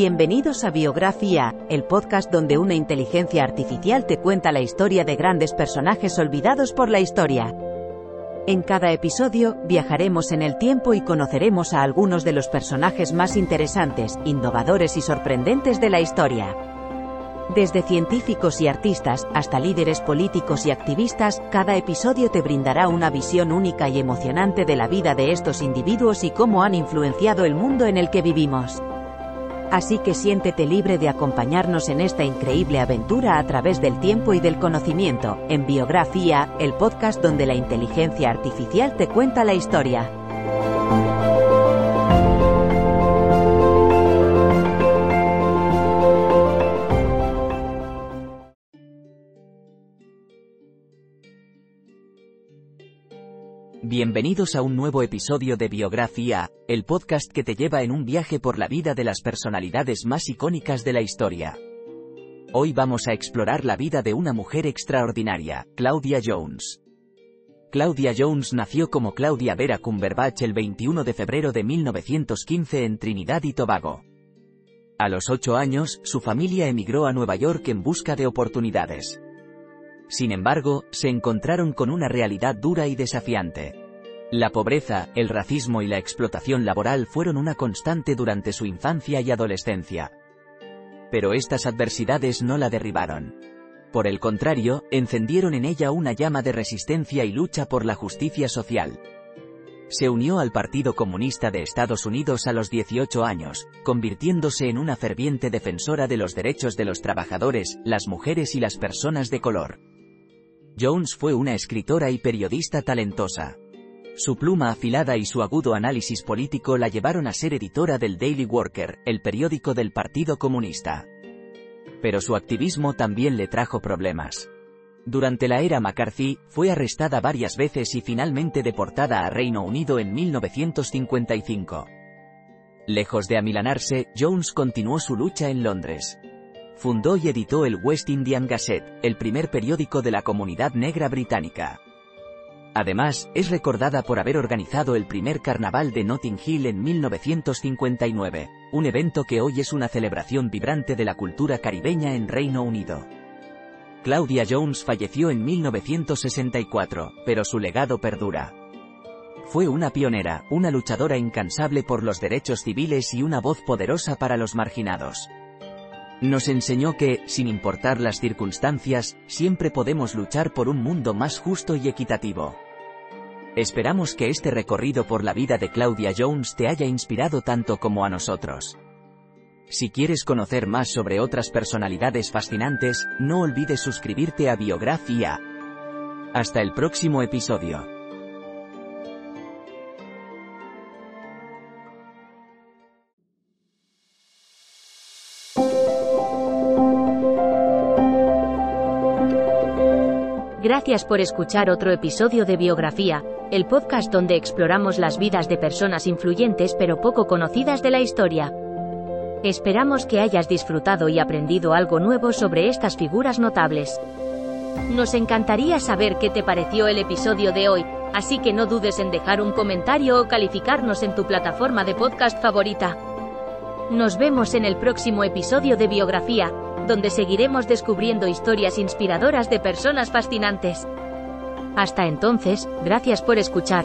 Bienvenidos a Biografía, el podcast donde una inteligencia artificial te cuenta la historia de grandes personajes olvidados por la historia. En cada episodio, viajaremos en el tiempo y conoceremos a algunos de los personajes más interesantes, innovadores y sorprendentes de la historia. Desde científicos y artistas, hasta líderes políticos y activistas, cada episodio te brindará una visión única y emocionante de la vida de estos individuos y cómo han influenciado el mundo en el que vivimos. Así que siéntete libre de acompañarnos en esta increíble aventura a través del tiempo y del conocimiento, en Biografía, el podcast donde la inteligencia artificial te cuenta la historia. Bienvenidos a un nuevo episodio de Biografía, el podcast que te lleva en un viaje por la vida de las personalidades más icónicas de la historia. Hoy vamos a explorar la vida de una mujer extraordinaria, Claudia Jones. Claudia Jones nació como Claudia Vera Cumberbatch el 21 de febrero de 1915 en Trinidad y Tobago. A los ocho años, su familia emigró a Nueva York en busca de oportunidades. Sin embargo, se encontraron con una realidad dura y desafiante. La pobreza, el racismo y la explotación laboral fueron una constante durante su infancia y adolescencia. Pero estas adversidades no la derribaron. Por el contrario, encendieron en ella una llama de resistencia y lucha por la justicia social. Se unió al Partido Comunista de Estados Unidos a los 18 años, convirtiéndose en una ferviente defensora de los derechos de los trabajadores, las mujeres y las personas de color. Jones fue una escritora y periodista talentosa. Su pluma afilada y su agudo análisis político la llevaron a ser editora del Daily Worker, el periódico del Partido Comunista. Pero su activismo también le trajo problemas. Durante la era McCarthy, fue arrestada varias veces y finalmente deportada a Reino Unido en 1955. Lejos de amilanarse, Jones continuó su lucha en Londres. Fundó y editó el West Indian Gazette, el primer periódico de la comunidad negra británica. Además, es recordada por haber organizado el primer carnaval de Notting Hill en 1959, un evento que hoy es una celebración vibrante de la cultura caribeña en Reino Unido. Claudia Jones falleció en 1964, pero su legado perdura. Fue una pionera, una luchadora incansable por los derechos civiles y una voz poderosa para los marginados. Nos enseñó que, sin importar las circunstancias, siempre podemos luchar por un mundo más justo y equitativo. Esperamos que este recorrido por la vida de Claudia Jones te haya inspirado tanto como a nosotros. Si quieres conocer más sobre otras personalidades fascinantes, no olvides suscribirte a Biografía. Hasta el próximo episodio. Gracias por escuchar otro episodio de Biografía, el podcast donde exploramos las vidas de personas influyentes pero poco conocidas de la historia. Esperamos que hayas disfrutado y aprendido algo nuevo sobre estas figuras notables. Nos encantaría saber qué te pareció el episodio de hoy, así que no dudes en dejar un comentario o calificarnos en tu plataforma de podcast favorita. Nos vemos en el próximo episodio de Biografía, donde seguiremos descubriendo historias inspiradoras de personas fascinantes. Hasta entonces, gracias por escuchar.